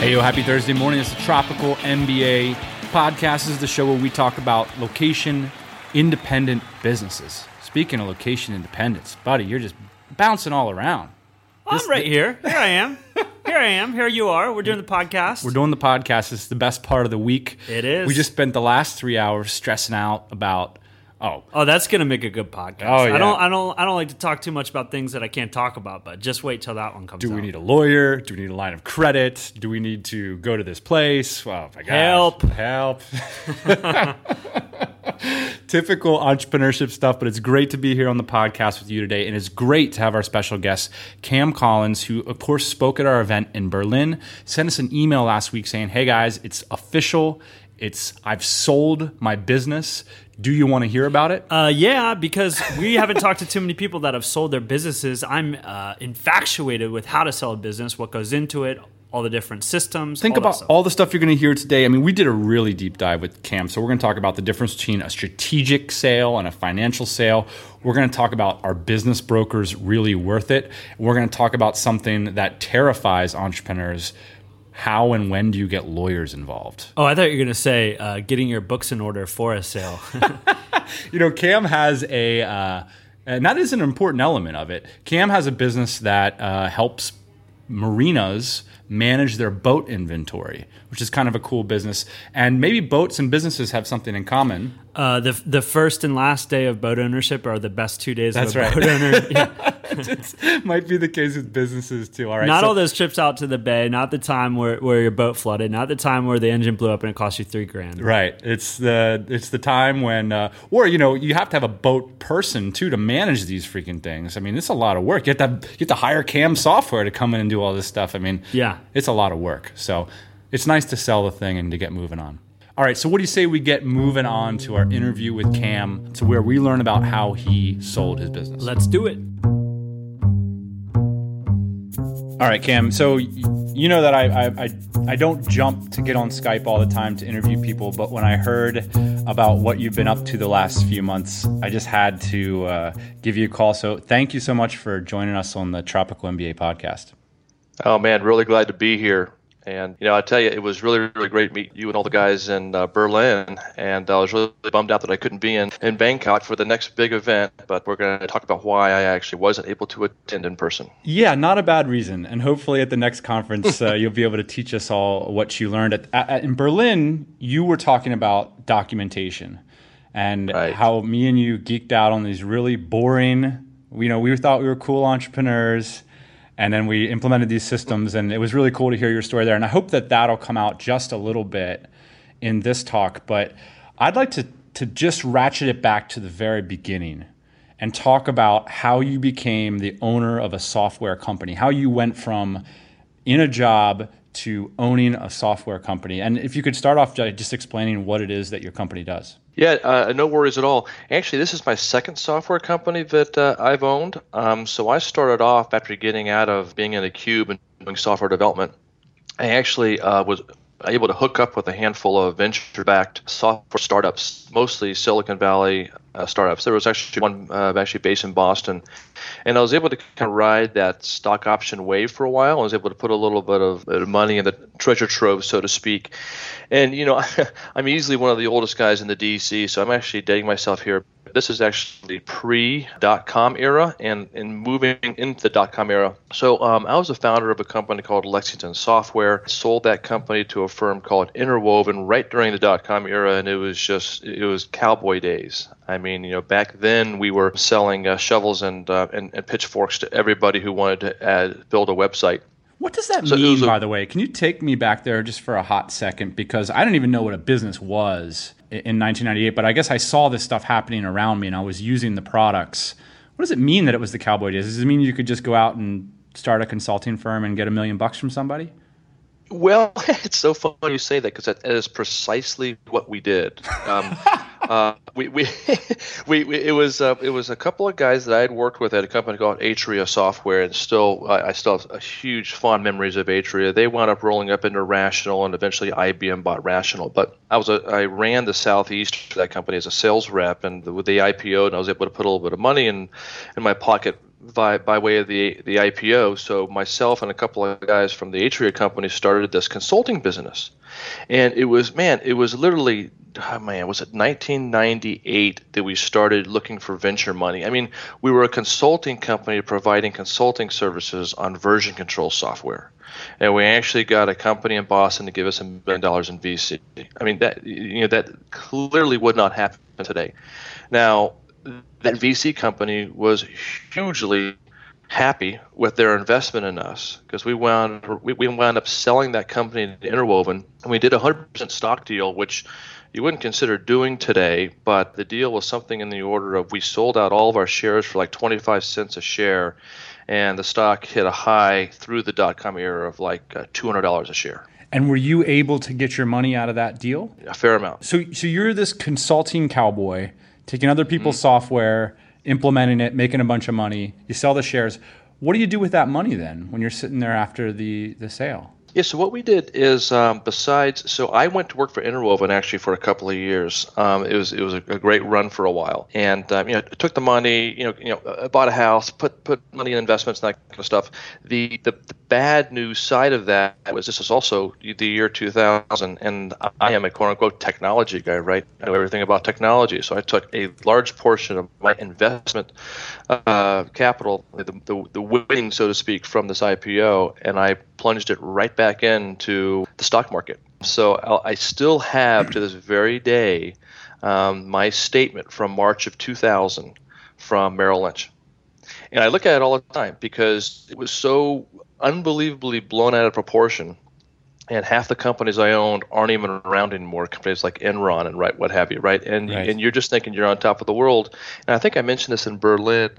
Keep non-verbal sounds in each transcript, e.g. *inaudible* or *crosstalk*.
Hey, yo, happy Thursday morning. It's the Tropical MBA podcast. This is the show where we talk about location independent businesses. Speaking of location independence, buddy, you're just bouncing all around. I'm right here. Here I am. Here I am. Here you are. We're doing the *laughs* podcast. We're doing the podcast. It's the best part of the week. It is. We just spent the last three hours stressing out about Oh, oh, that's gonna make a good podcast. Oh, yeah. I don't, I don't, I don't like to talk too much about things that I can't talk about. But just wait till that one comes. do out. we need a lawyer? Do we need a line of credit? Do we need to go to this place? Oh my gosh. Help. Help. *laughs* Typical entrepreneurship stuff, but it's great to be here on the podcast with you today. And it's great to have our special guest, Cam Collins, who, of course, spoke at our event in Berlin. Sent us an email last week saying, Hey guys, it's official. It's I've sold my business. Do you want to hear about it? Uh, yeah, because we haven't talked to too many people that have sold their businesses. I'm uh, infatuated with how to sell a business, what goes into it, all the different systems. Think all about all the stuff you're going to hear today. I mean, we did a really deep dive with Cam, so we're going to talk about the difference between a strategic sale and a financial sale. We're going to talk about are business brokers really worth it? We're going to talk about something that terrifies entrepreneurs. How and when do you get lawyers involved? Oh, I thought you were gonna say uh, getting your books in order for a sale. *laughs* *laughs* You know, Cam has a, uh, and that is an important element of it. Cam has a business that uh, helps marinas manage their boat inventory, which is kind of a cool business. And maybe boats and businesses have something in common. uh, the the first and last day of boat ownership are the best two days That's of a right. boat owner. *laughs* Yeah. might be the case with businesses too. All right. Not so- all those trips out to the bay, not the time where, where your boat flooded, not the time where the engine blew up and it cost you three grand. Right. It's the it's the time when, uh, or you know, you have to have a boat person too to manage these freaking things. I mean, it's a lot of work. You have to you have to hire Cam software to come in and do all this stuff. I mean, Yeah. it's a lot of work. So it's nice to sell the thing and to get moving on. All right. So what do you say we get moving on to our interview with Cam, to where we learn about how he sold his business? Let's do it. All right, Cam. So you know that I, I I I don't jump to get on Skype all the time to interview people, but when I heard about what you've been up to the last few months, I just had to uh, give you a call. So thank you so much for joining us on the Tropical MBA podcast. Oh man, really glad to be here. And you know, I tell you, it was really, really great meeting you and all the guys in uh, Berlin. And I was really bummed out that I couldn't be in in Bangkok for the next big event. But we're going to talk about why I actually wasn't able to attend in person. Yeah, not a bad reason. And hopefully at the next conference, *laughs* uh, you'll be able to teach us all what you learned. At, at, in Berlin, you were talking about documentation and Right. how me and you geeked out on these really boring, you know, we thought we were cool entrepreneurs. And then we implemented these systems, and it was really cool to hear your story there. And I hope that that'll come out just a little bit in this talk. But I'd like to, to just ratchet it back to the very beginning and talk about how you became the owner of a software company, how you went from in a job to owning a software company. And if you could start off just explaining what it is that your company does. Yeah, uh, no worries at all. Actually, this is my second software company that uh, I've owned. Um, so I started off after getting out of being in a cube and doing software development. I actually uh, was able to hook up with a handful of venture-backed software startups, mostly Silicon Valley uh, startups. There was actually one uh, actually based in Boston, and I was able to kind of ride that stock option wave for a while. I was able to put a little bit of money in the treasure trove, so to speak. And you know, *laughs* I'm easily one of the oldest guys in the DC, so I'm actually dating myself here. This is actually pre-dot-com era and, and moving into the dot-com era. So um, I was the founder of a company called Lexington Software. Sold that company to a firm called Interwoven right during the dot-com era, and it was just it was cowboy days. I mean, you know, back then we were selling uh, shovels and, uh, and and pitchforks to everybody who wanted to uh, build a website. What does that So mean, a- by the way? Can you take me back there just for a hot second? Because I didn't even know what a business was in 1998, but I guess I saw this stuff happening around me and I was using the products. What does it mean that it was the cowboy days? Does it mean you could just go out and start a consulting firm and get a million bucks from somebody? Well, *laughs* it's so funny you say that because that is precisely what we did. Um, *laughs* uh, we, we, *laughs* we, we, it was uh, it was a couple of guys that I had worked with at a company called Atria Software, and still uh, I still have huge fond memories of Atria. They wound up rolling up into Rational, and eventually IBM bought Rational. But I was a, I ran the southeast for that company as a sales rep, and with the IPO, and I was able to put a little bit of money in in my pocket by, by way of the the IPO. So myself and a couple of guys from the Atria company started this consulting business, and it was man, it was literally oh man, was it 1998 that we started looking for venture money? I mean, we were a consulting company providing consulting services on version control software. And we actually got a company in Boston to give us a million dollars in VC. I mean, that you know that clearly would not happen today. Now, that VC company was hugely happy with their investment in us because we wound we, we wound up selling that company to Interwoven and we did a 100% stock deal which you wouldn't consider doing today but the deal was something in the order of we sold out all of our shares for like 25 cents a share and the stock hit a high through the dot com era of like uh, $200 a share. And were you able to get your money out of that deal? A fair amount. So so you're this consulting cowboy taking other people's mm-hmm. software, implementing it, making a bunch of money. You sell the shares. What do you do with that money then when you're sitting there after the, the sale? Yeah, so what we did is um, besides, so I went to work for Interwoven actually for a couple of years. Um, it was it was a, a, great run for a while, and um, you know took the money, you know, you know, bought a house, put put money in investments and that kind of stuff. The the, the bad news side of that was this is also the year 2000, and I am a quote unquote technology guy, right? I know everything about technology, so I took a large portion of my investment uh, capital, the, the the winnings, so to speak, from this IPO, and I plunged it right into the stock market. So I'll, i still have to this very day um, my statement from March of 2000 from Merrill Lynch. And I look at it all the time because it was so unbelievably blown out of proportion. And half the companies I owned aren't even around anymore. Companies like Enron and right, what have you, right? And right. and you're just thinking you're on top of the world. And I think I mentioned this in Berlin,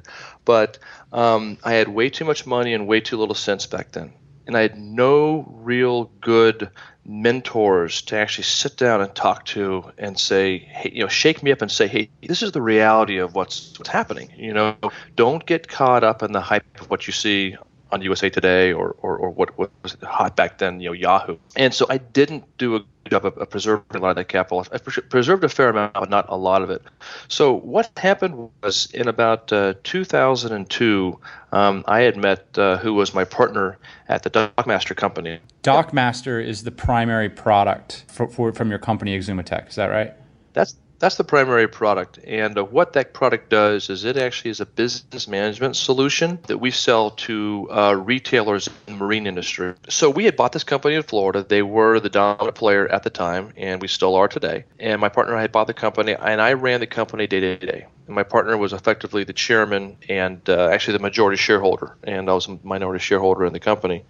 but um, I had way too much money and way too little sense back then and I had no real good mentors to actually sit down and talk to and say, hey, you know, shake me up and say, hey, this is the reality of what's what's happening. You know, don't get caught up in the hype of what you see on USA Today or, or, or what, what was hot back then, you know, Yahoo. And so I didn't do a good job of, of preserving a lot of that capital. I preserved a fair amount, but not a lot of it. So what happened was in about uh, 2002, um, I had met uh, who was my partner at the DockMaster company. DockMaster is the primary product for, for, from your company, Exumatech. Is that right? That's that's the primary product. And uh, what that product does is it actually is a business management solution that we sell to uh, retailers in the marine industry. So we had bought this company in Florida. They were the dominant player at the time, and we still are today. And my partner and I had bought the company, and I ran the company day to day. My partner was effectively the chairman and uh, actually the majority shareholder, and I was a minority shareholder in the company.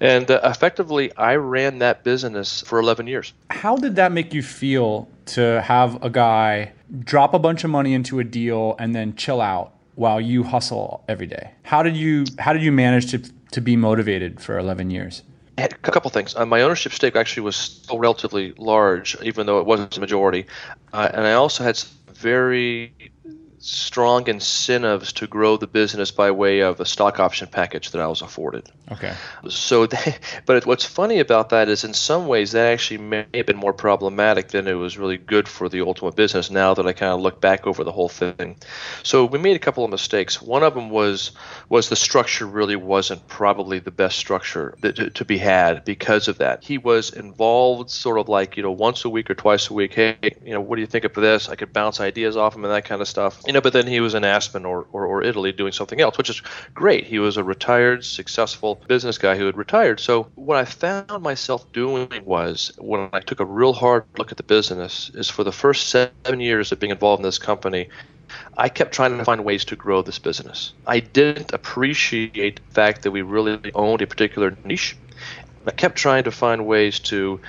And uh, effectively, I ran that business for 11 years. How did that make you feel to have a guy drop a bunch of money into a deal and then chill out while you hustle every day? How did you how did you manage to to be motivated for 11 years? A couple things. Uh, my ownership stake actually was still relatively large, even though it wasn't a majority, uh, and I also had very strong incentives to grow the business by way of a stock option package that I was afforded. Okay. So, *laughs* they, but what's funny about that is, in some ways, that actually may have been more problematic than it was really good for the ultimate business. Now that I kind of look back over the whole thing, so we made a couple of mistakes. One of them was was the structure really wasn't probably the best structure that, to, to be had because of that. He was involved, sort of like you know, once a week or twice a week. Hey, you know, what do you think of this? I could bounce ideas off him and that kind of stuff. You know, but then he was in Aspen or, or, or Italy doing something else, which is great. He was a retired, successful business guy who had retired. So what I found myself doing was when I took a real hard look at the business is for the first seven years of being involved in this company, I kept trying to find ways to grow this business. I didn't appreciate the fact that we really owned a particular niche. I kept trying to find ways to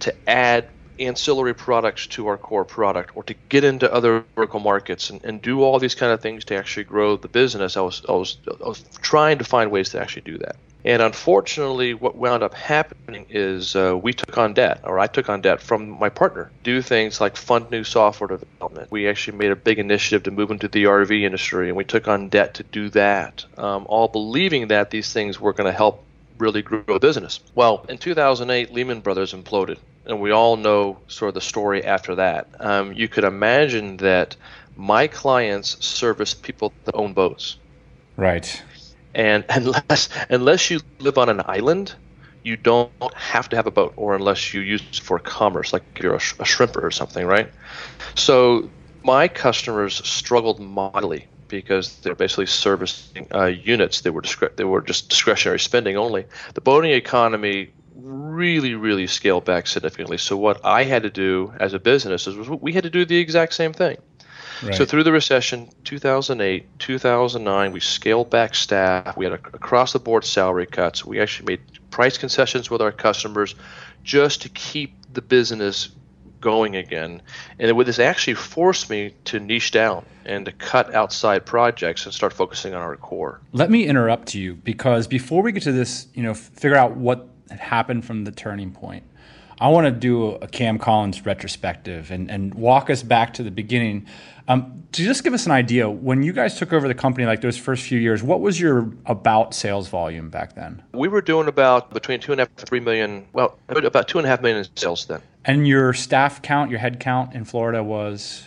to add ancillary products to our core product or to get into other vertical markets and, and do all these kind of things to actually grow the business, I was, I, was, I was trying to find ways to actually do that. And unfortunately, what wound up happening is uh, we took on debt, or I took on debt from my partner, do things like fund new software development. We actually made a big initiative to move into the RV industry, and we took on debt to do that, um, all believing that these things were going to help really grow a business. Well, in 2008, Lehman Brothers imploded, and we all know sort of the story after that. Um, you could imagine that my clients service people that own boats. Right. And *laughs* unless unless you live on an island, you don't have to have a boat, or unless you use it for commerce, like you're a, a shrimper or something, right? So my customers struggled mightily because they're basically servicing uh, units that were discre- they were just discretionary spending only. The boating economy really, really scaled back significantly. So what I had to do as a business is we had to do the exact same thing. Right. So through the recession, 2008, 2009, we scaled back staff. We had across the board salary cuts. We actually made price concessions with our customers just to keep the business going again. And it this actually forced me to niche down and to cut outside projects and start focusing on our core. Let me interrupt you because before we get to this, you know, figure out what happened from the turning point. I want to do a Cam Collins retrospective and, and walk us back to the beginning. Um, to just give us an idea, when you guys took over the company, like those first few years, what was your about sales volume back then? We were doing about between two and a half to three million, Well, about two and a half million in sales then. And your staff count, your head count in Florida was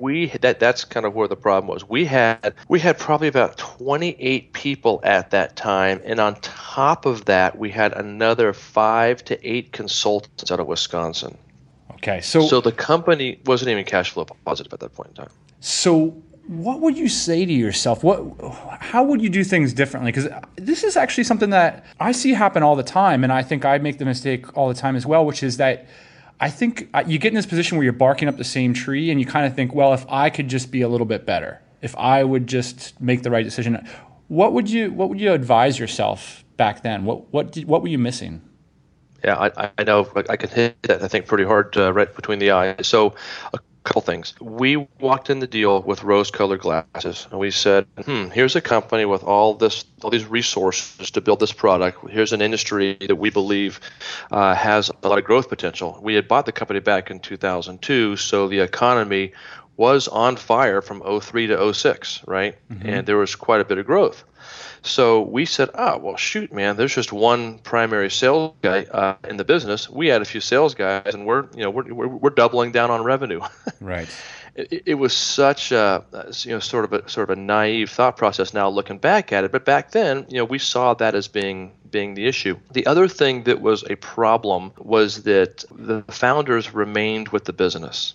we that that's kind of where the problem was. We had we had probably about 28 people at that time, and on top of that, we had another five to eight consultants out of Wisconsin. Okay, so so the company wasn't even cash flow positive at that point in time. So what would you say to yourself? What, how would you do things differently? Because this is actually something that I see happen all the time, and I think I make the mistake all the time as well, which is that I think uh, you get in this position where you're barking up the same tree and you kind of think, well, if I could just be a little bit better, if I would just make the right decision, what would you what would you advise yourself back then? What what did, what were you missing? Yeah, I, I know I can hit that I think pretty hard uh, right between the eyes. So a couple things. We walked in the deal with rose-colored glasses, and we said, "Hmm, here's a company with all this, all these resources to build this product. Here's an industry that we believe uh, has a lot of growth potential." We had bought the company back in 2002, so the economy was on fire from 03 to 06, right? Mm-hmm. And there was quite a bit of growth. So we said, oh, well, shoot, man, there's just one primary sales guy uh, in the business. We had a few sales guys, and we're, you know, we're, we're, we're doubling down on revenue. *laughs* right. It, it, was such a, you know, sort of a sort of a naive thought process. Now looking back at it, but back then, you know, we saw that as being being the issue. The other thing that was a problem was that the founders remained with the business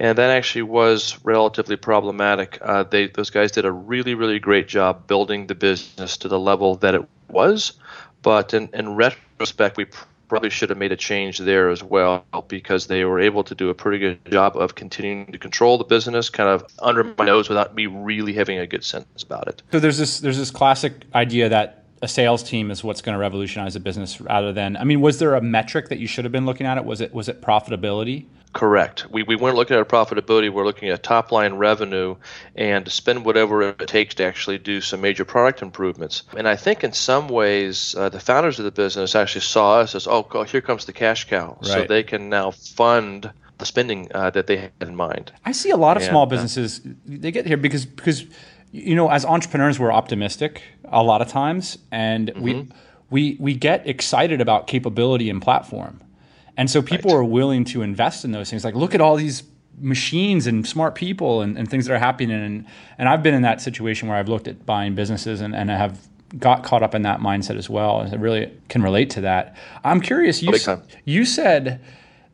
and that actually was relatively problematic. Uh, they those guys did a really really great job building the business to the level that it was, but in, in retrospect, we probably should have made a change there as well because they were able to do a pretty good job of continuing to control the business kind of under my nose without me really having a good sense about it. So there's this there's this classic idea that a sales team is what's going to revolutionize a business rather than I mean was there a metric that you should have been looking at it was it was it profitability? Correct. We, we weren't looking at profitability. We're looking at top line revenue and spend whatever it takes to actually do some major product improvements. And I think in some ways, uh, the founders of the business actually saw us as, oh, here comes the cash cow. Right. So they can now fund the spending uh, that they had in mind. I see a lot of and, small businesses, they get here because, because, you know, as entrepreneurs, we're optimistic a lot of times, and mm-hmm. we, we, we get excited about capability and platform and so people right. are willing to invest in those things. Like, look at all these machines and smart people and, and things that are happening. And, and I've been in that situation where I've looked at buying businesses and, and I have got caught up in that mindset as well. And I really can relate to that. I'm curious, you, you said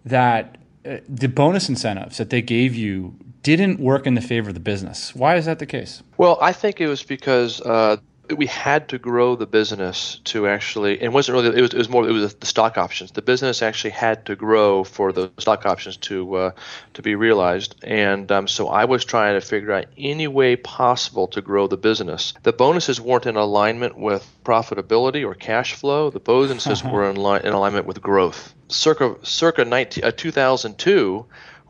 that uh, the bonus incentives that they gave you didn't work in the favor of the business. Why is that the case? Well, I think it was because uh, we had to grow the business to actually, it wasn't really, it was, it was more, it was the stock options. The business actually had to grow for the stock options to uh, to be realized. And um, so I was trying to figure out any way possible to grow the business. The bonuses weren't in alignment with profitability or cash flow. The bonuses were in, li- in alignment with growth. Circa, circa 19, uh, 2002,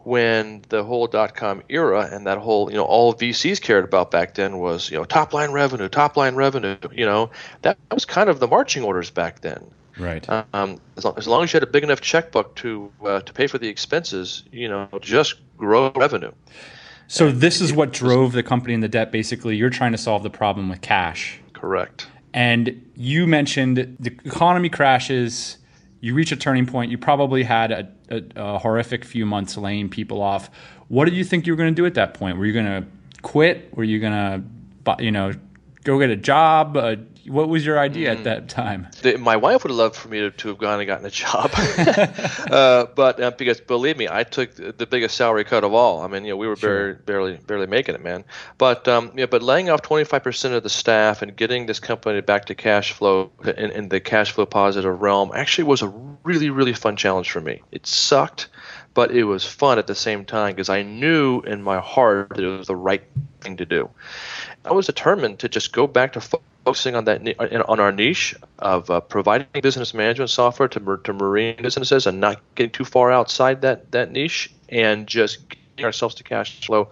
when the whole dot com era and that whole you know all VCs cared about back then was you know top line revenue, top line revenue. You know that was kind of the marching orders back then. Right. Um, as, long, as long as you had a big enough checkbook to uh, to pay for the expenses, you know, just grow revenue. So this is what drove the company in the debt. Basically, you're trying to solve the problem with cash. Correct. And you mentioned the economy crashes you reach a turning point. You probably had a, a, a horrific few months laying people off. What did you think you were going to do at that point? Were you going to quit? Were you going to, you know, go get a job? Uh, what was your idea mm. at that time? The, my wife would have loved for me to, to have gone and gotten a job, *laughs* uh, but uh, because believe me, I took the biggest salary cut of all. I mean, you know, we were sure. barely, barely, barely making it, man. But um, yeah, but laying off 25% of the staff and getting this company back to cash flow in, in the cash flow positive realm actually was a really, really fun challenge for me. It sucked but it was fun at the same time because I knew in my heart that it was the right thing to do. I was determined to just go back to focusing on that on our niche of uh, providing business management software to, to marine businesses and not getting too far outside that that niche and just ourselves to cash flow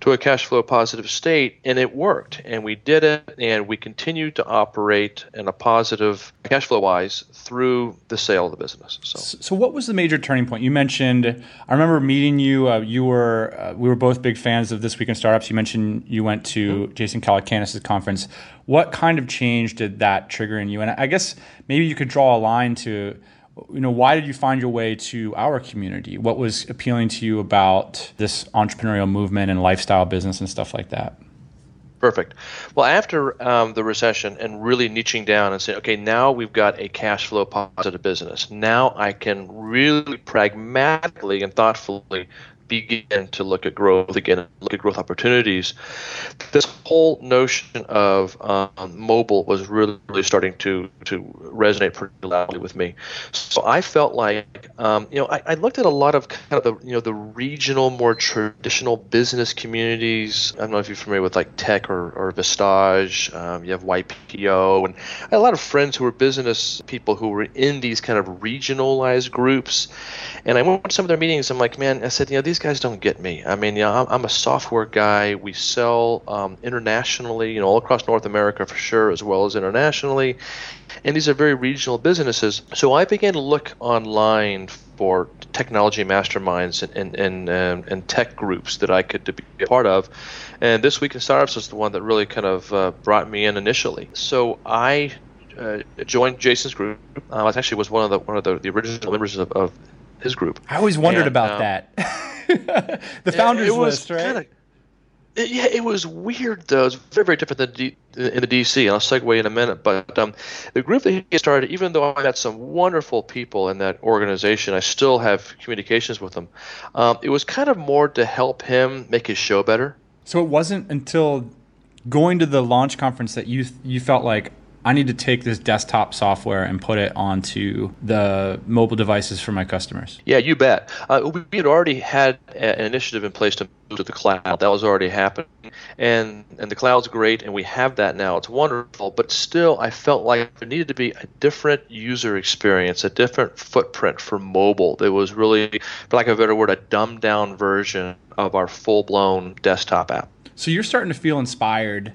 to a cash flow positive state and it worked and we did it and we continued to operate in a positive cash flow wise through the sale of the business so. So what was the major turning point? You mentioned i remember meeting you uh, you were uh, we were both big fans of this week in startups. You mentioned you went to mm-hmm. jason calacanis' conference. What kind of change did that trigger in you? And i guess maybe you could draw a line to you know why did you find your way to our community? What was appealing to you about this entrepreneurial movement and lifestyle business and stuff like that? Perfect. Well after um, the recession and really niching down and saying okay now we've got a cash flow positive business. Now i can really pragmatically and thoughtfully begin to look at growth again, look at growth opportunities. This whole notion of um, mobile was really, really starting to to resonate pretty loudly with me. So I felt like, um, you know, I, I, looked at a lot of kind of the you know the regional, more traditional business communities. I don't know if you're familiar with like Tech or, or Vistage. Um, you have YPO, and I had a lot of friends who were business people who were in these kind of regionalized groups. And I went to some of their meetings. I'm like, man, I said, you know, these guys don't get me. I mean, you know, I'm, I'm a software guy. We sell um, internationally, you know, all across North America for sure, as well as internationally. And these are very regional businesses. So I began to look online for technology masterminds and, and, and, um, and tech groups that I could be a part of. And This Week in Startups was the one that really kind of uh, brought me in initially. So I uh, joined Jason's group. Uh, I actually was one of the one of the, the original members of, of his group. I always wondered and, about um, that. *laughs* *laughs* the founders list, right? Kinda, it, yeah, it was weird though. It was very, very different than D, in the DC. I'll segue in a minute, but um, the group that he started, even though I met some wonderful people in that organization, I still have communications with them. Um, it was kind of more to help him make his show better. So it wasn't until going to the launch conference that you you felt like I need to take this desktop software and put it onto the mobile devices for my customers. Yeah, you bet. Uh, we had already had an initiative in place to move to the cloud. That was already happening, and and the cloud's great, and we have that now. It's wonderful, but still, I felt like there needed to be a different user experience, a different footprint for mobile. There was really, for lack of a better word, a dumbed down version of our full blown desktop app. So you're starting to feel inspired.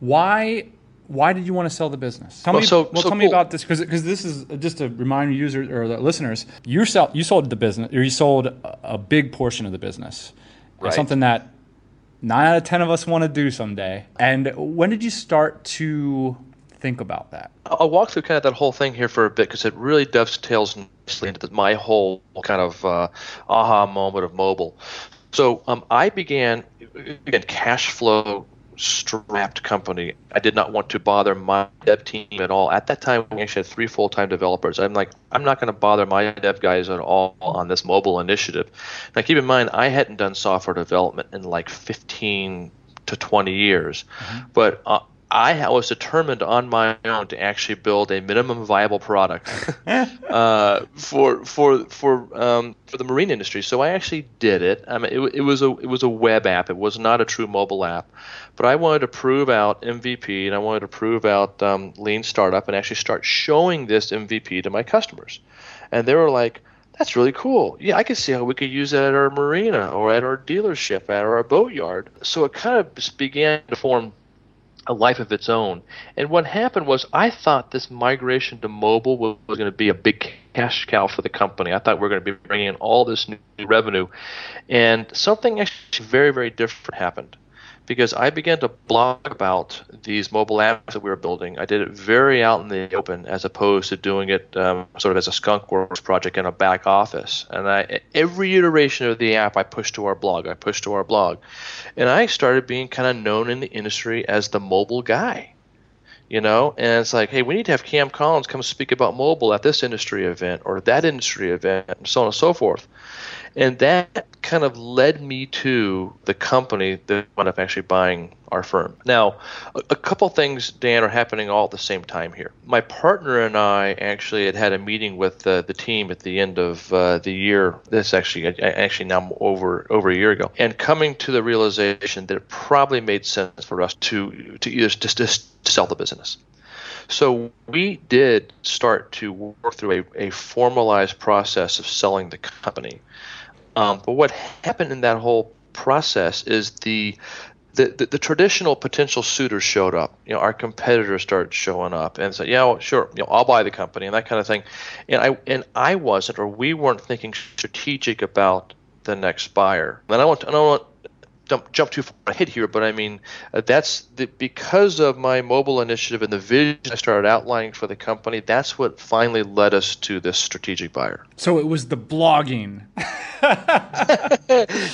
Why why did you want to sell the business? Tell well, me, so, well, so tell cool. me about this because because this is just to remind users or the listeners, you sell you sold the business or you sold a, a big portion of the business, right. something that nine out of ten of us want to do someday. And when did you start to think about that? I'll walk through kind of that whole thing here for a bit because it really dovetails nicely into my whole kind of uh, aha moment of mobile. So um, I began again cash flow strapped company. I did not want to bother my dev team at all. At that time, we actually had three full time developers. I'm like, I'm not going to bother my dev guys at all on this mobile initiative. Now, keep in mind, I hadn't done software development in like 15 to 20 years, mm-hmm. but uh, I was determined on my own to actually build a minimum viable product *laughs* uh, for for for um, for the marine industry. So I actually did it. I mean, it, it, was a it was a web app. It was not a true mobile app, but I wanted to prove out MVP and I wanted to prove out um, lean startup and actually start showing this MVP to my customers, and they were like. That's really cool. Yeah, I can see how we could use that at our marina or at our dealership, at our boatyard. So it kind of began to form a life of its own. And what happened was I thought this migration to mobile was, was going to be a big cash cow for the company. I thought we were going to be bringing in all this new revenue. And something actually very, very different happened because I began to blog about these mobile apps that we were building. I did it very out in the open as opposed to doing it um, sort of as a skunkworks project in a back office. And I, every iteration of the app I pushed to our blog, I pushed to our blog. And I started being kind of known in the industry as the mobile guy you know and it's like hey we need to have cam collins come speak about mobile at this industry event or that industry event and so on and so forth and that kind of led me to the company that wound up actually buying our firm. Now, a, a, couple things, Dan, are happening all at the same time here. My partner and I actually had had a meeting with uh, the team at the end of uh, the year. This actually, actually now over over a year ago, and coming to the realization that it probably made sense for us to to either just, just sell the business. So we did start to work through a, a formalized process of selling the company. Um, but what happened in that whole process is the the, the, the, traditional potential suitors showed up. You know, our competitors started showing up and said, "Yeah, well, sure, you know, I'll buy the company," and that kind of thing. And I and I wasn't, or we weren't thinking strategic about the next buyer. And I want, I don't want jump, jump too far ahead here, but I mean, uh, that's the, because of my mobile initiative and the vision I started outlining for the company. That's what finally led us to this strategic buyer. So it was the blogging. *laughs* *laughs*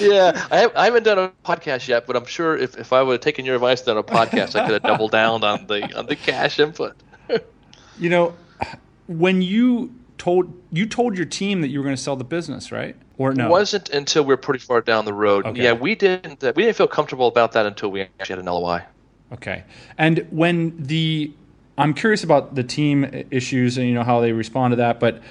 yeah, I, I, haven't done a podcast yet, but I'm sure if, if I would have taken your advice and done a podcast, I could have doubled down on the on the cash input. you know, when you told you told your team that you were going to sell the business, right? Or no? It wasn't until we were pretty far down the road. Okay. Yeah, we didn't uh, we didn't feel comfortable about that until we actually had an LOI. Okay. And when the I'm curious about the team issues and you know how they respond to that, but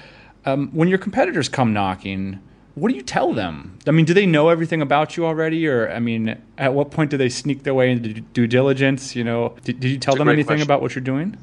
um, when your competitors come knocking, what do you tell them? I mean, do they know everything about you already, or I mean, at what point do they sneak their way into due diligence? You know, did, did you tell them anything question. about what you're doing?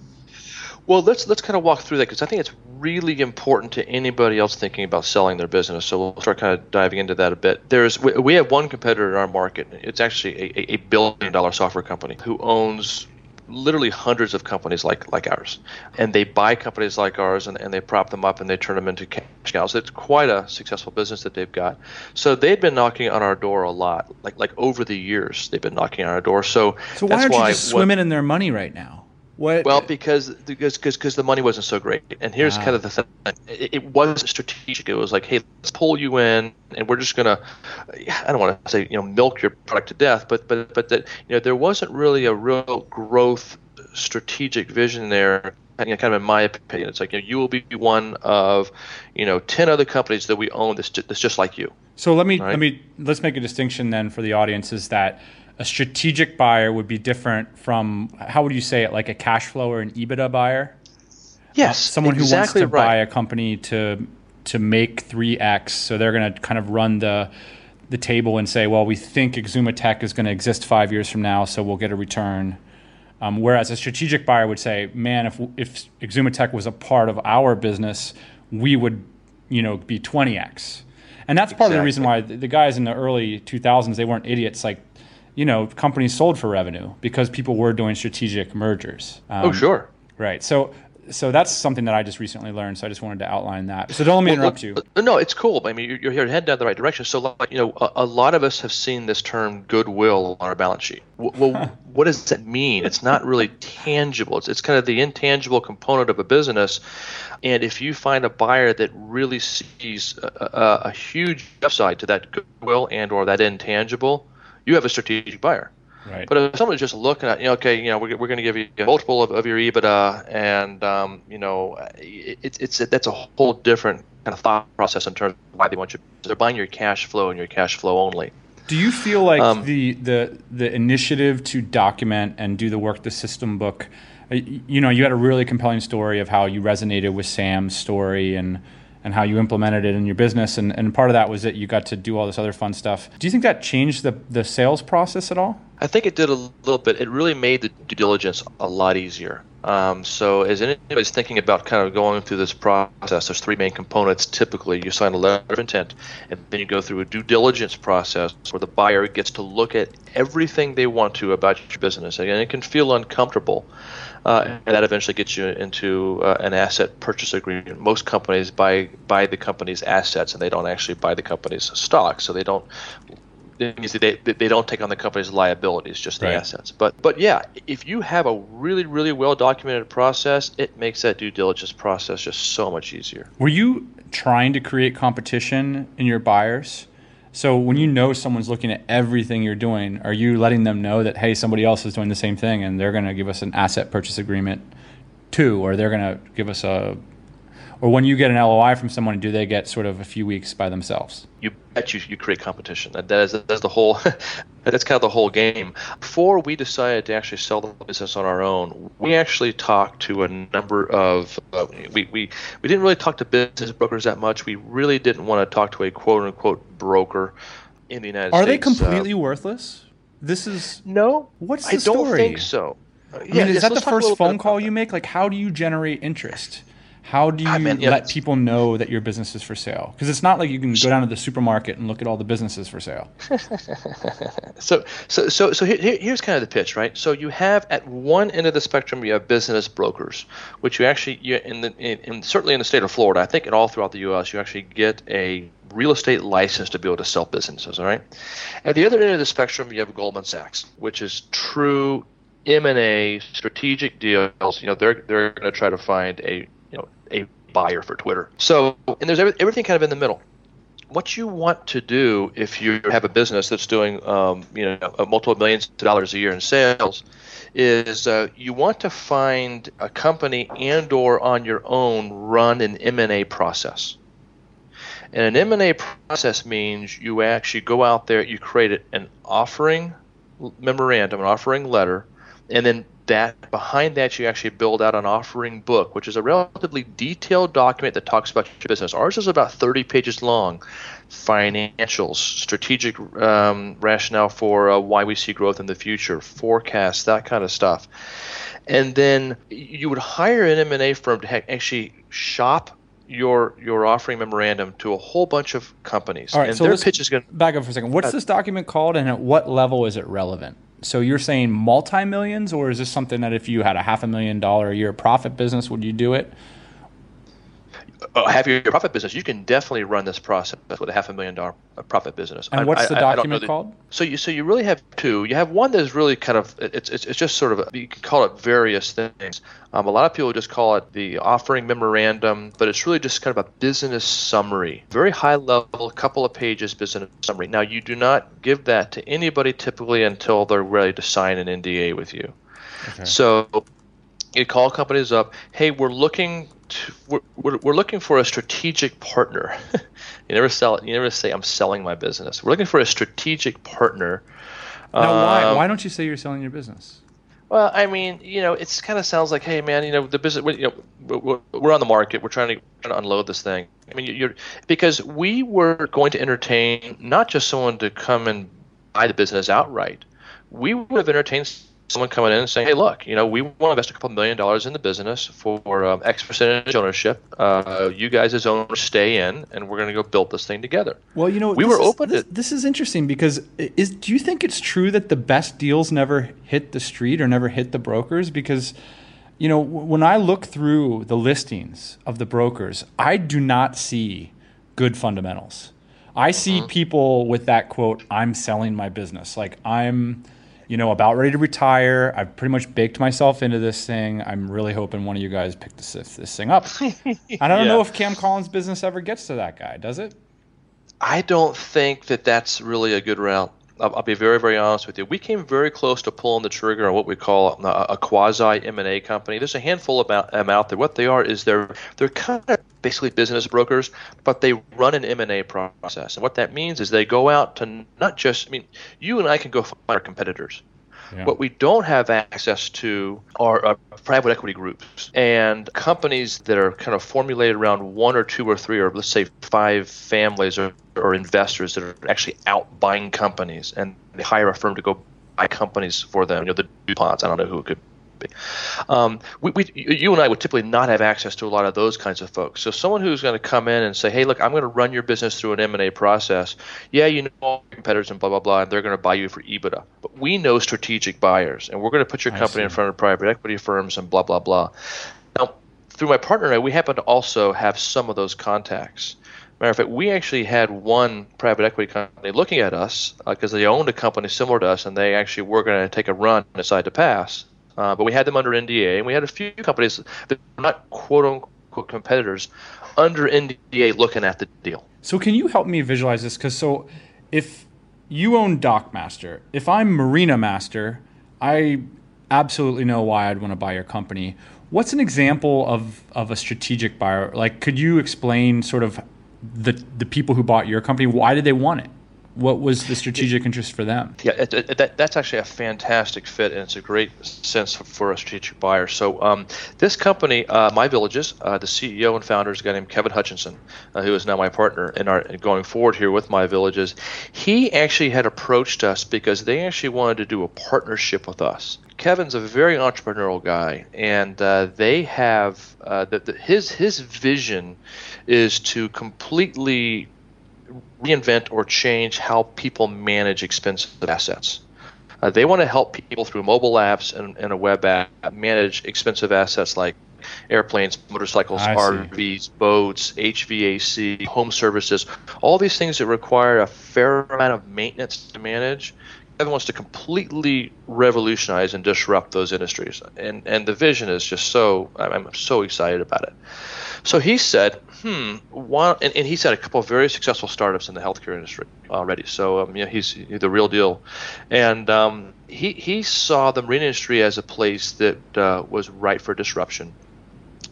Well, let's let's kind of walk through that because I think it's really important to anybody else thinking about selling their business. So we'll start kind of diving into that a bit. There's we, we have one competitor in our market. It's actually a, a billion dollar software company who owns literally hundreds of companies like like ours, and they buy companies like ours and, and they prop them up and they turn them into cash cows. It's quite a successful business that they've got. So they've been knocking on our door a lot, like like over the years they've been knocking on our door. So so why aren't you just swimming in their money right now? What? Well, because because because the money wasn't so great, and here's ah. kind of the thing: it, it wasn't strategic. It was like, hey, let's pull you in, and we're just gonna. I don't want to say you know milk your product to death, but but but that you know there wasn't really a real growth strategic vision there. You know, kind of in my opinion, it's like you, know, you will be one of you know ten other companies that we own that's just, that's just like you. So let me right? let me let's make a distinction then for the audience is that a strategic buyer would be different from how would you say it like a cash flow or an EBITDA buyer? Yes, uh, someone exactly who wants to right. buy a company to to make 3x, so they're going to kind of run the the table and say, well, we think Exuma Tech is going to exist 5 years from now, so we'll get a return. Um, whereas a strategic buyer would say, man, if if Exuma Tech was a part of our business, we would, you know, be 20x. And that's part exactly. of the reason why the guys in the early 2000s they weren't idiots like you know, companies sold for revenue because people were doing strategic mergers. Um, oh, sure. Right. So, so that's something that I just recently learned. So I just wanted to outline that. So don't let me well, interrupt you. No, it's cool. I mean, you're, you're heading down the right direction. So, like, you know, a, a, lot of us have seen this term goodwill on our balance sheet. Well, *laughs* what does that mean? It's not really tangible. It's, it's kind of the intangible component of a business. And if you find a buyer that really sees a, a, a huge upside to that goodwill and or that intangible, you have a strategic buyer. Right. But if someone's just looking at, you know, okay, you know, we're, we're going to give you a multiple of, of your EBITDA, and um, you know, it's it's that's a whole different kind of thought process in terms of why they want you. They're buying your cash flow and your cash flow only. Do you feel like um, the the the initiative to document and do the work the system book? Uh, you know, you had a really compelling story of how you resonated with Sam's story and and how you implemented it in your business. And, and part of that was that you got to do all this other fun stuff. Do you think that changed the, the sales process at all? I think it did a little bit. It really made the due diligence a lot easier. Um, so, as anybody's thinking about kind of going through this process, there's three main components. Typically, you sign a letter of intent, and then you go through a due diligence process where the buyer gets to look at everything they want to about your business, and it can feel uncomfortable. Uh, and that eventually gets you into uh, an asset purchase agreement. Most companies buy buy the company's assets, and they don't actually buy the company's stock, so they don't they, they don't take on the company's liabilities, just the right. assets. But but yeah, if you have a really really well documented process, it makes that due diligence process just so much easier. Were you trying to create competition in your buyers? So when you know someone's looking at everything you're doing, are you letting them know that hey, somebody else is doing the same thing and they're going to give us an asset purchase agreement too, or they're going to give us a or when you get an LOI from someone, do they get sort of a few weeks by themselves? You bet you, you create competition. That is that's the whole *laughs* that's kind of the whole game. Before we decided to actually sell the business on our own, we actually talked to a number of uh, we, we we didn't really talk to business brokers that much. We really didn't want to talk to a quote unquote broker in the United Are States. Are they completely uh, worthless? This is no. What's the I story? don't think so. I mean, is that the first phone call you make? Like, how do you generate interest? How do you I mean, let people know that your business is for sale? Because it's not like you can go down to the supermarket and look at all the businesses for sale. *laughs* so, so, so, so here, here's kind of the pitch, right? So you have at one end of the spectrum, you have business brokers, which you actually, you, in the, in, in, certainly in the state of Florida, I think, and all throughout the U.S., you actually get a real estate license to be able to sell businesses. All right. At the other end of the spectrum, you have Goldman Sachs, which is true M&A strategic deals. You know, they're they're going to try to find a a buyer for Twitter. So and there's every, everything kind of in the middle. What you want to do if you have a business that's doing um, you know multiple millions of dollars a year in sales is uh, you want to find a company and or on your own run an M&A process. And an M&A process means you actually go out there, you create an offering memorandum, an offering letter, and then that behind that you actually build out an offering book which is a relatively detailed document that talks about your business. Ours is about 30 pages long. Financials strategic um, rationale for uh, why we see growth in the future forecasts that kind of stuff. And then you would hire an m&a firm to actually shop your your offering memorandum to a whole bunch of companies. All right, and so their pitch is going to back up for a second. What's uh, this document called and at what level is it relevant so you're saying multi millions, or is this something that if you had a half a million dollar a year profit business, would you do it? Uh, have your profit business, you can definitely run this process with a half a million dollar profit business. And what's I, the document called? So you so you really have two. You have one that is really kind of it's it's, it's just sort of you can call it various things. Um, a lot of people just call it the offering memorandum, but it's really just kind of a business summary, very high level, couple of pages business summary. Now you do not give that to anybody typically until they're ready to sign an NDA with you. Okay. So you call companies up. Hey, we're looking to, we're, we're, we're looking for a strategic partner. *laughs* you never sell You never say I'm selling my business. We're looking for a strategic partner. Now, um, why why don't you say you're selling your business? Well, I mean, you know, it's kind of sounds like, hey, man, you know, the business, you know, we're, we're on the market. We're trying to, trying to unload this thing. I mean, you're because we were going to entertain not just someone to come and buy the business outright. We would have entertained someone coming in and saying, "Hey, look, you know, we want to invest a couple million dollars in the business for um, X percentage ownership. Uh, you guys as owners stay in, and we're going to go build this thing together." Well, you know, we were is, open this, to. This is interesting because is do you think it's true that the best deals never hit the street or never hit the brokers? Because you know, when I look through the listings of the brokers, I do not see good fundamentals. I see mm-hmm. people with that quote, I'm selling my business. Like I'm you know, about ready to retire. I've pretty much baked myself into this thing. I'm really hoping one of you guys pick this this thing up. *laughs* I don't yeah. know if Cam Collins' business ever gets to that guy, does it? I don't think that that's really a good route. I'll, I'll be very, very honest with you. We came very close to pulling the trigger on what we call a, a quasi M and A company. There's a handful about them out there. What they are is they're they're kind of basically business brokers, but they run an M&A process. And what that means is they go out to not just, I mean, you and I can go find our competitors. What we don't have access to are, are, private equity groups and companies that are kind of formulated around one or two or three or let's say five families or, or investors that are actually out buying companies and they hire a firm to go buy companies for them. You know, the DuPonts, I don't know who it could be. Um, we, we, you and I would typically not have access to a lot of those kinds of folks. So someone who's going to come in and say, "Hey, look, I'm going to run your business through an M&A process." Yeah, you know all your competitors and blah blah blah, and they're going to buy you for EBITDA. But we know strategic buyers, and we're going to put your company in front of private equity firms and blah blah blah. Now, through my partner and I, we happen to also have some of those contacts. Matter of fact, we actually had one private equity company looking at us because uh, they owned a company similar to us, and they actually were going to take a run and decide to pass. Uh, but we had them under NDA, and we had a few companies that were not quote unquote competitors under NDA looking at the deal. So can you help me visualize this? Because so if you own DockMaster, if I'm Marina Master, I absolutely know why I'd want to buy your company. What's an example of, of a strategic buyer? Like, could you explain sort of the the people who bought your company? Why did they want it? What was the strategic interest for them? Yeah, it, it, that, that's actually a fantastic fit, and it's a great sense for a strategic buyer. So, um, this company, uh, My Villages, uh, the CEO and founder is a guy named Kevin Hutchinson, uh, who is now my partner in our going forward here with My Villages. He actually had approached us because they actually wanted to do a partnership with us. Kevin's a very entrepreneurial guy, and uh, they have uh, the, the, his his vision is to completely reinvent or change how people manage expensive assets. Uh, they want to help people through mobile apps and, and, a web app manage expensive assets like airplanes, motorcycles, I RVs, see. boats, HVAC, home services, all these things that require a fair amount of maintenance to manage. Wants to completely revolutionize and disrupt those industries, and and the vision is just so I'm so excited about it. So he said, hmm, why, and, and, he's had a couple of very successful startups in the healthcare industry already. So um, yeah, he's, he's the real deal, and um, he he saw the marine industry as a place that uh, was ripe for disruption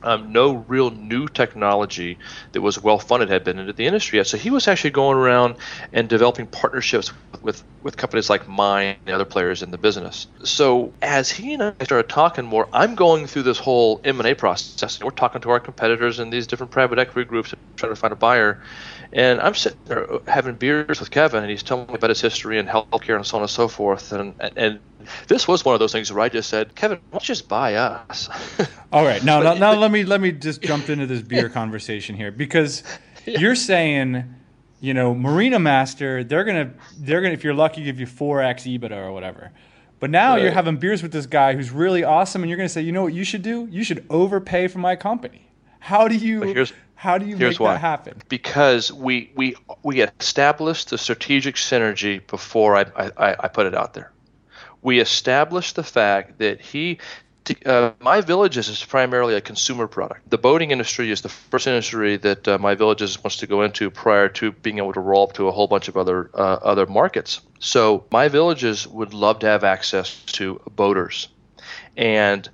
um, no real new technology that was well funded had been into the industry yet. So he was actually going around and developing partnerships with, with companies like mine and other players in the business. So as he and I started talking more, I'm going through this whole M&A process. We're talking to our competitors and these different private equity groups trying to find a buyer. And I'm sitting there having beers with Kevin, and he's telling me about his history and healthcare and so on and so forth. And and this was one of those things where I just said, Kevin, why don't you just buy us? *laughs* All right, now, now, now let me let me just jump into this beer *laughs* conversation here because *laughs* yeah. you're saying, you know, Marina Master, they're gonna they're gonna if you're lucky give you four x EBITDA or whatever. But now right. you're having beers with this guy who's really awesome, and you're gonna say, you know what you should do? You should overpay for my company. How do you? How do you Here's make why. that happen? Because we we we established the strategic synergy before I, I, I put it out there. We established the fact that he uh, my villages is primarily a consumer product. The boating industry is the first industry that uh, my villages wants to go into prior to being able to roll up to a whole bunch of other uh, other markets. So my villages would love to have access to boaters, and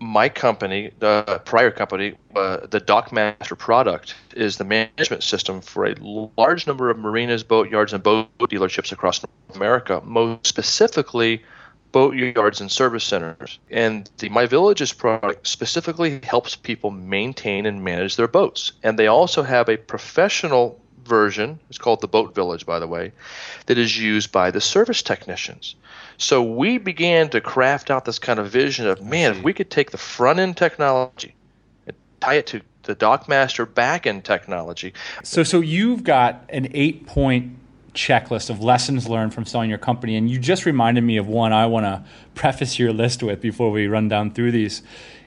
my company, the prior company, uh, the DockMaster product is the management system for a large number of marinas, boat yards, and boat dealerships across North America, most specifically boat yards and service centers. And the My Villages product specifically helps people maintain and manage their boats. And they also have a professional version, it's called the Boat Village, by the way, that is used by the service technicians. So we began to craft out this kind of vision of man, if we could take the front end technology and tie it to the DockMaster back end technology. So so you've got an eight point checklist of lessons learned from selling your company and you just reminded me of one I want to preface your list with before we run down through these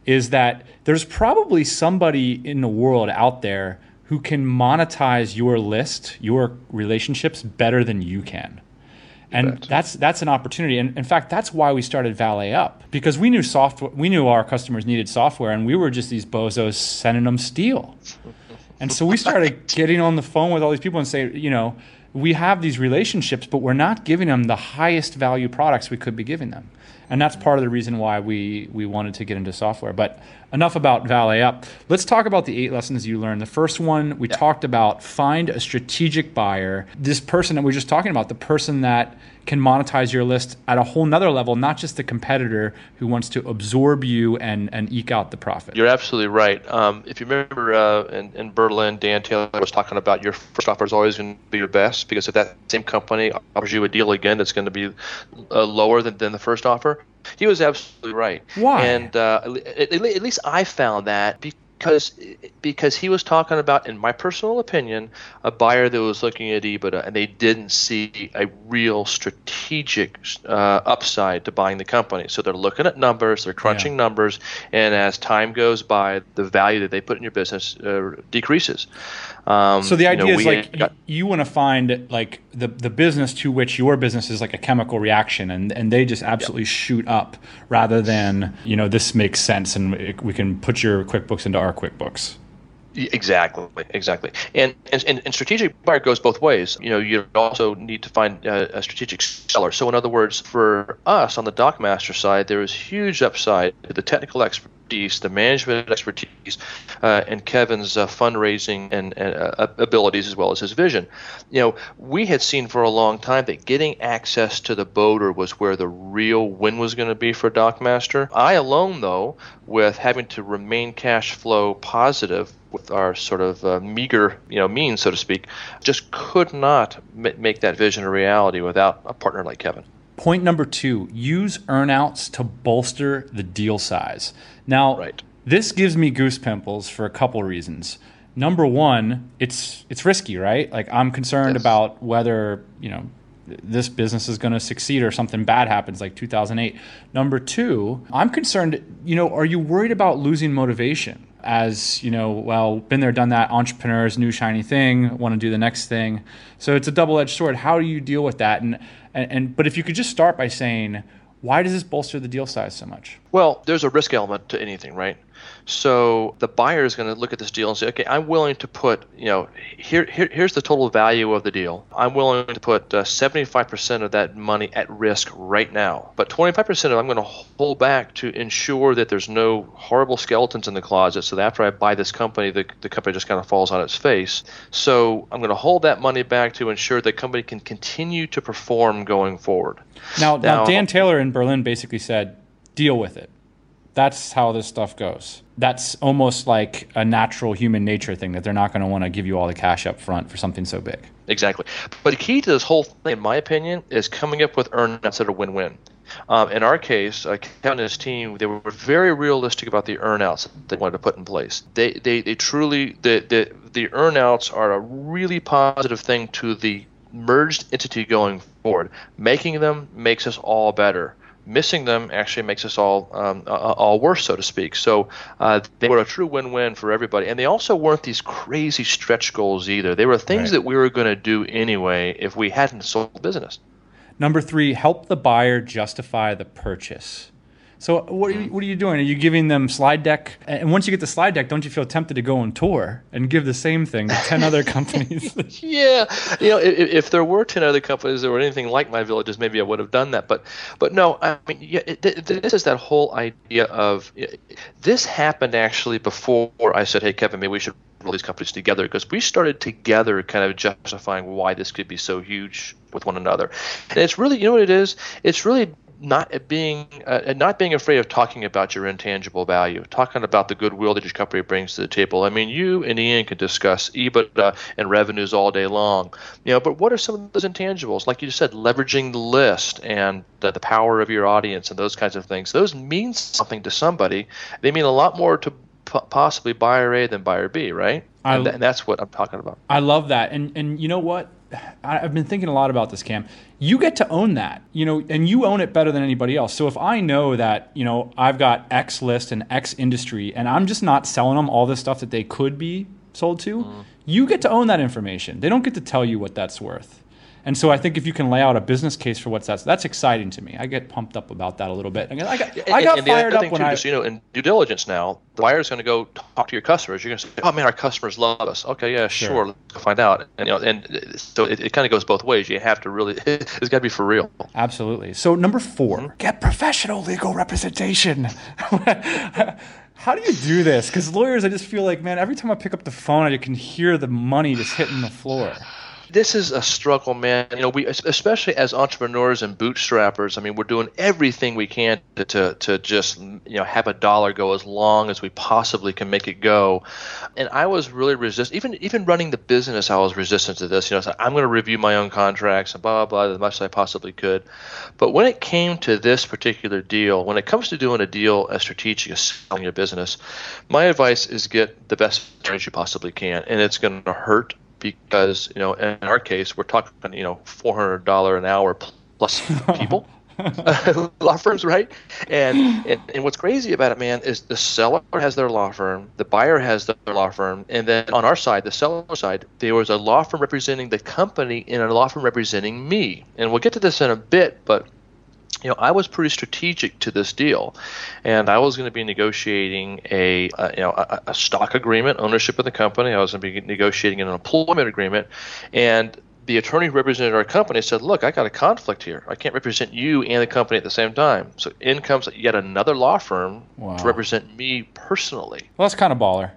is that there's probably somebody in the world out there who can monetize your list, your relationships better than you can. And that's that's an opportunity. And in fact that's why we started valet up because we knew software we knew our customers needed software and we were just these bozos sending them steel. And so we started getting on the phone with all these people and say you know we have these relationships but we're not giving them the highest value products we could be giving them And that's part of the reason why we, we wanted to get into software. But enough about Valet Up. Let's talk about the eight lessons you learned. The first one, we yeah. talked about find a strategic buyer. This person that we are just talking about, the person that can monetize your list at a whole nother level, not just the competitor who wants to absorb you and, and eke out the profit. You're absolutely right. Um, if you remember uh, in, in, Berlin, Dan Taylor was talking about your first offer is always going to be your best because if that same company offers you a deal again that's going to be uh, lower than, than the first offer, he was absolutely right. Why? And uh, at, at, least I found that because because because he was talking about, in my personal opinion, a buyer that was looking at EBITDA and they didn't see a real strategic uh, upside to buying the company. So they're looking at numbers, they're crunching yeah. numbers, and as time goes by, the value that they put in your business uh, decreases. Um, so the idea you know, is like got, you, you want to find like the the business to which your business is like a chemical reaction, and and they just absolutely shoot up rather than you know this makes sense and we can put your QuickBooks into our QuickBooks. Exactly, exactly. And, and and strategic buyer goes both ways. You know, you also need to find a, a, strategic seller. So, in other words, for us on the DockMaster side, there is huge upside to the technical expertise expertise, the management expertise, uh, and Kevin's uh, fundraising and, and uh, abilities as well as his vision. You know, we had seen for a long time that getting access to the boater was where the real win was going to be for DockMaster. I alone, though, with having to remain cash flow positive with our sort of uh, meager, you know, means, so to speak, just could not m- make that vision a reality without a partner like Kevin. Point number two use earnouts to bolster the deal size. Now, right. this gives me goose pimples for a couple reasons. Number one, it's it's risky, right? Like I'm concerned yes. about whether you know this business is going to succeed or something bad happens like 2008. Number two, I'm concerned. You know, are you worried about losing motivation? As you know, well, been there, done that. Entrepreneurs, new shiny thing, want to do the next thing. So it's a double-edged sword. How do you deal with that? And and, and but if you could just start by saying, why does this bolster the deal size so much? Well, there's a risk element to anything, right? So the buyer is going to look at this deal and say, okay, I'm willing to put, you know, here, here here's the total value of the deal. I'm willing to put uh, 75% of that money at risk right now, but 25% of it I'm going to hold back to ensure that there's no horrible skeletons in the closet. So that after I buy this company, the, the company just kind of falls on its face. So I'm going to hold that money back to ensure the company can continue to perform going forward. Now, now, now Dan Taylor in Berlin basically said, deal with it. That's how this stuff goes. That's almost like a natural human nature thing that they're not going to want to give you all the cash up front for something so big. Exactly. But the key to this whole thing, in my opinion, is coming up with earnouts that are win-win. Um, in our case, uh, Kevin and his team, they were very realistic about the earnouts they wanted to put in place. They, they, they truly, the, the, the earnouts are a really positive thing to the merged entity going forward. Making them makes us all better missing them actually makes us all um, all worse, so to speak. So uh, they were a true win-win for everybody, and they also weren't these crazy stretch goals either. They were things right. that we were going to do anyway if we hadn't sold the business. Number three, help the buyer justify the purchase. So what are, you, what are you doing? Are you giving them slide deck? And once you get the slide deck, don't you feel tempted to go on tour and give the same thing to ten other *laughs* companies? *laughs* yeah, you know, if, if, there were ten other companies that were anything like my villages, maybe I would have done that. But but no, I mean, yeah, it, this is that whole idea of this happened actually before I said, hey Kevin, maybe we should roll these companies together because we started together kind of justifying why this could be so huge with one another. And it's really, you know what it is? It's really not being uh, not being afraid of talking about your intangible value, talking about the goodwill that your company brings to the table. I mean, you and Ian can discuss EBITDA and revenues all day long, you know. But what are some of those intangibles? Like you said, leveraging the list and the, the power of your audience and those kinds of things. Those mean something to somebody. They mean a lot more to possibly buyer A than buyer B, right? I, and, th- and that's what I'm talking about. I love that, and and you know what? I've been thinking a lot about this, Cam. You get to own that, you know, and you own it better than anybody else. So if I know that, you know, I've got X list and X industry, and I'm just not selling them all this stuff that they could be sold to, mm. you get to own that information. They don't get to tell you what that's worth. And so I think if you can lay out a business case for what's that, that's exciting to me. I get pumped up about that a little bit. I got, I got, I got fired up when too, I. just, you know, in due diligence now, the buyer's going to go talk to your customers. You're going to say, "Oh man, our customers love us." Okay, yeah, Sure. sure. Let's go find out. And you know, and so it, it kind of goes both ways. You have to really, *laughs* it's got to be for real. Absolutely. So number 4 Mm-hmm. get professional legal representation. *laughs* How do you do this? Because lawyers, I just feel like, man, every time I pick up the phone, I can hear the money just hitting the floor. This is a struggle, man. You know, we especially as entrepreneurs and bootstrappers. I mean, we're doing everything we can to, to to just you know have a dollar go as long as we possibly can make it go. And I was really resistant. Even even running the business, I was resistant to this. You know, so I'm going to review my own contracts and blah blah blah as much as I possibly could. But when it came to this particular deal, when it comes to doing a deal as strategic as selling your business, my advice is get the best attorneys you possibly can, and it's going to hurt because you know in our case we're talking you know four hundred dollar an hour plus *laughs* people *laughs* law firms right? And, and and what's crazy about it man is the seller has their law firm the buyer has their law firm and then on our side the seller side there was a law firm representing the company and a law firm representing me. And we'll get to this in a bit but you know, I was pretty strategic to this deal, and I was going to be negotiating a, you know a, a stock agreement, ownership of the company. I was going to be negotiating an employment agreement, and the attorney who represented our company said, "Look, I got a conflict here. I can't represent you and the company at the same time." So in comes yet another law firm Wow. to represent me personally. Well, that's kind of baller.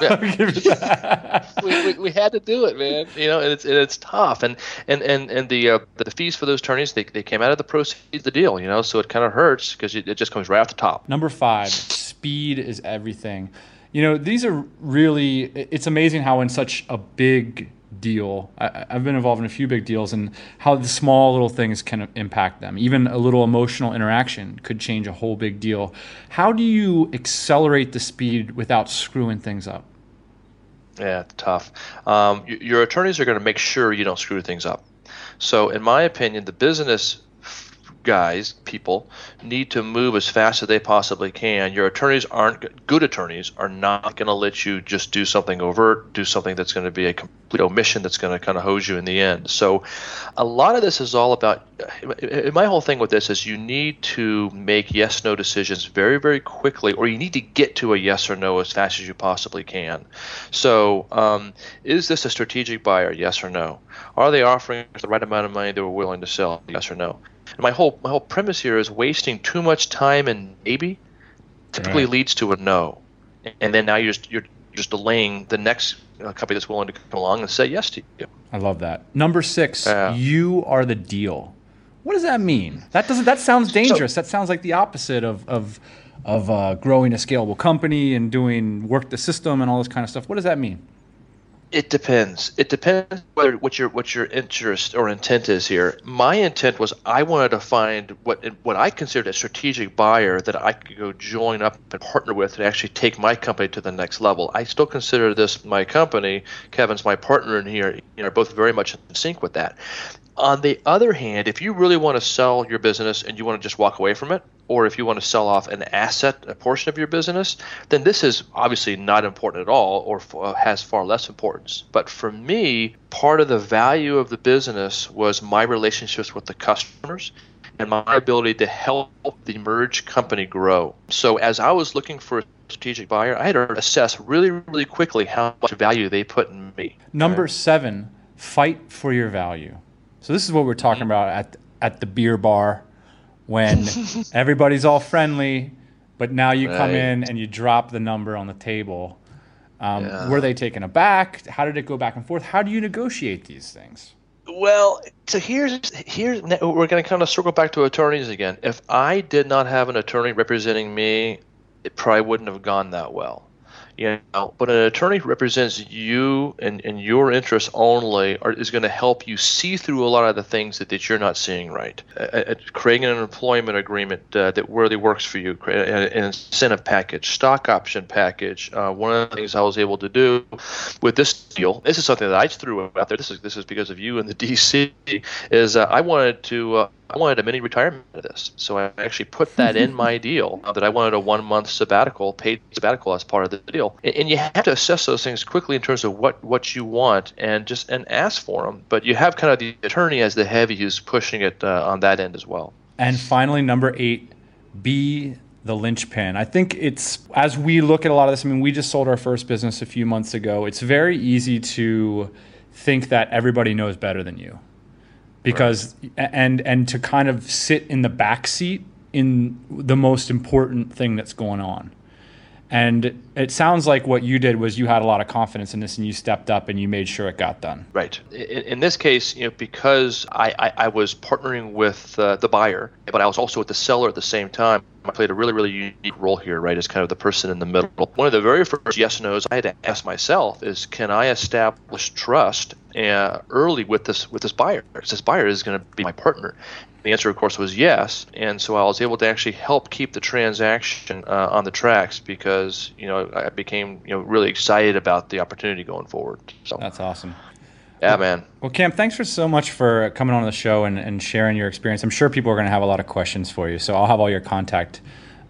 *laughs* *laughs* we, we, we had to do it, man. You know, and it's and it's tough, and and and and the uh, the fees for those attorneys they, they came out of the proceeds of the deal. You know, so it kind of hurts because it, it just comes right off the top. Number five, speed is everything. You know, these are really, it's amazing how in such a big deal, I, I've been involved in a few big deals and how the small little things can impact them. Even a little emotional interaction could change a whole big deal. How do you accelerate the speed without screwing things up? Yeah, tough. Um, your attorneys are going to make sure you don't screw things up. So, in my opinion, the business guys, people, need to move as fast as they possibly can. Your attorneys aren't good attorneys are not going to let you just do something overt, do something that's going to be a complete omission that's going to kind of hose you in the end. So, a lot of this is all about. My whole thing with this is you need to make yes no decisions very, very quickly, or you need to get to a yes or no as fast as you possibly can. So, um, is this a strategic buyer? Yes or no? Are they offering the right amount of money they were willing to sell? Yes or no? And my whole my whole premise here is wasting too much time and maybe typically Right. leads to a no, and then now you're just, you're just delaying the next uh, company that's willing to come along and say yes to you. I love that. Number six, Yeah. you are the deal. What does that mean? That doesn't. That sounds dangerous. that sounds like the opposite of of of uh, growing a scalable company and doing work the system and all this kind of stuff. What does that mean? It depends. It depends whether what your what your interest or intent is here. My intent was I wanted to find what what I considered a strategic buyer that I could go join up and partner with and actually take my company to the next level. I still consider this my company. Kevin's my partner in here. You know, both very much in sync with that. On the other hand, if you really want to sell your business and you want to just walk away from it, or if you want to sell off an asset, a portion of your business, then this is obviously not important at all or f- uh, has far less importance. But for me, part of the value of the business was my relationships with the customers and my ability to help the merged company grow. So as I was looking for a strategic buyer, I had to assess really, really quickly how much value they put in me. Number seven, fight for your value. So this is what we're talking Mm-hmm. about at at the beer bar when *laughs* everybody's all friendly, but now you come in and you drop the number on the table. Um, Yeah. Were they taken aback? How did it go back and forth? How do you negotiate these things? Well, so here's here's we're going to kind of circle back to attorneys again. If I did not have an attorney representing me, it probably wouldn't have gone that well. You know, but an attorney represents you and, and your interests only are, is going to help you see through a lot of the things that, that you're not seeing right. Uh, uh, creating an employment agreement uh, that really works for you, an an incentive package, stock option package. Uh, one of the things I was able to do with this deal, this is something that I threw out there. This is this is because of you and the DC. Is uh, I wanted to uh, I wanted a mini retirement of this. So I actually put that in my *laughs* deal that I wanted a one month sabbatical, paid sabbatical as part of the deal. And, and you have to assess those things quickly in terms of what, what you want and just and ask for them. But you have kind of the attorney as the heavy who's pushing it uh, on that end as well. And finally, number eight, be the linchpin. I think it's as we look at a lot of this. I mean, we just sold our first business a few months ago. It's very easy to think that everybody knows better than you, because right. and and to kind of sit in the back seat in the most important thing that's going on. And it sounds like what you did was you had a lot of confidence in this and you stepped up and you made sure it got done. Right. In, in this case, you know, because I, I, I was partnering with uh, the buyer, but I was also with the seller at the same time, I played a really, really unique role here, right, as kind of the person in the middle. One of the very first yes nos I had to ask myself is, can I establish trust uh, early with this with this buyer? This buyer is going to be my partner. The answer, of course, was yes, and so I was able to actually help keep the transaction uh, on the tracks because you know I became you know really excited about the opportunity going forward. So that's awesome. Yeah, man. Well, Cam, thanks for so much for coming on the show and, and sharing your experience. I'm sure people are going to have a lot of questions for you, so I'll have all your contact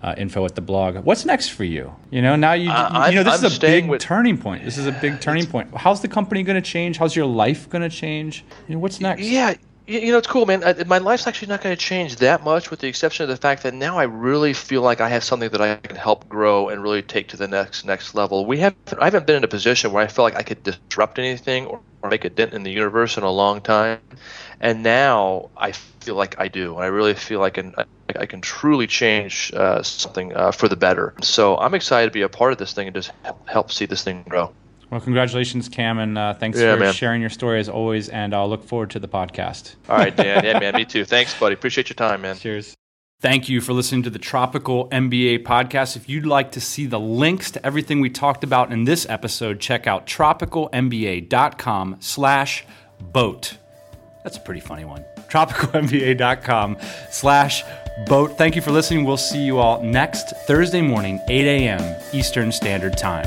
uh, info at the blog. What's next for you? You know, now you uh, you know this I'm is a big with, turning point. This is a big turning point. How's the company going to change? How's your life going to change? You know, what's next? Yeah, you know, it's cool, man. My life's actually not going to change that much, with the exception of the fact that now I really feel like I have something that I can help grow and really take to the next next level. We have I haven't been in a position where I feel like I could disrupt anything or, or make a dent in the universe in a long time, and now I feel like I do. I really feel like I can, I can truly change uh, something uh, for the better. So I'm excited to be a part of this thing and just help see this thing grow. Well, congratulations, Cam, and uh, thanks yeah, for man. sharing your story as always. And I'll look forward to the podcast. All right, Dan. *laughs* yeah, man. Me too. Thanks, buddy. Appreciate your time, man. Cheers. Thank you for listening to the Tropical MBA podcast. If you'd like to see the links to everything we talked about in this episode, check out tropicalmba.com slash boat. That's a pretty funny one. tropicalmba.com slash boat. Thank you for listening. We'll see you all next Thursday morning, 8 a.m. Eastern Standard Time.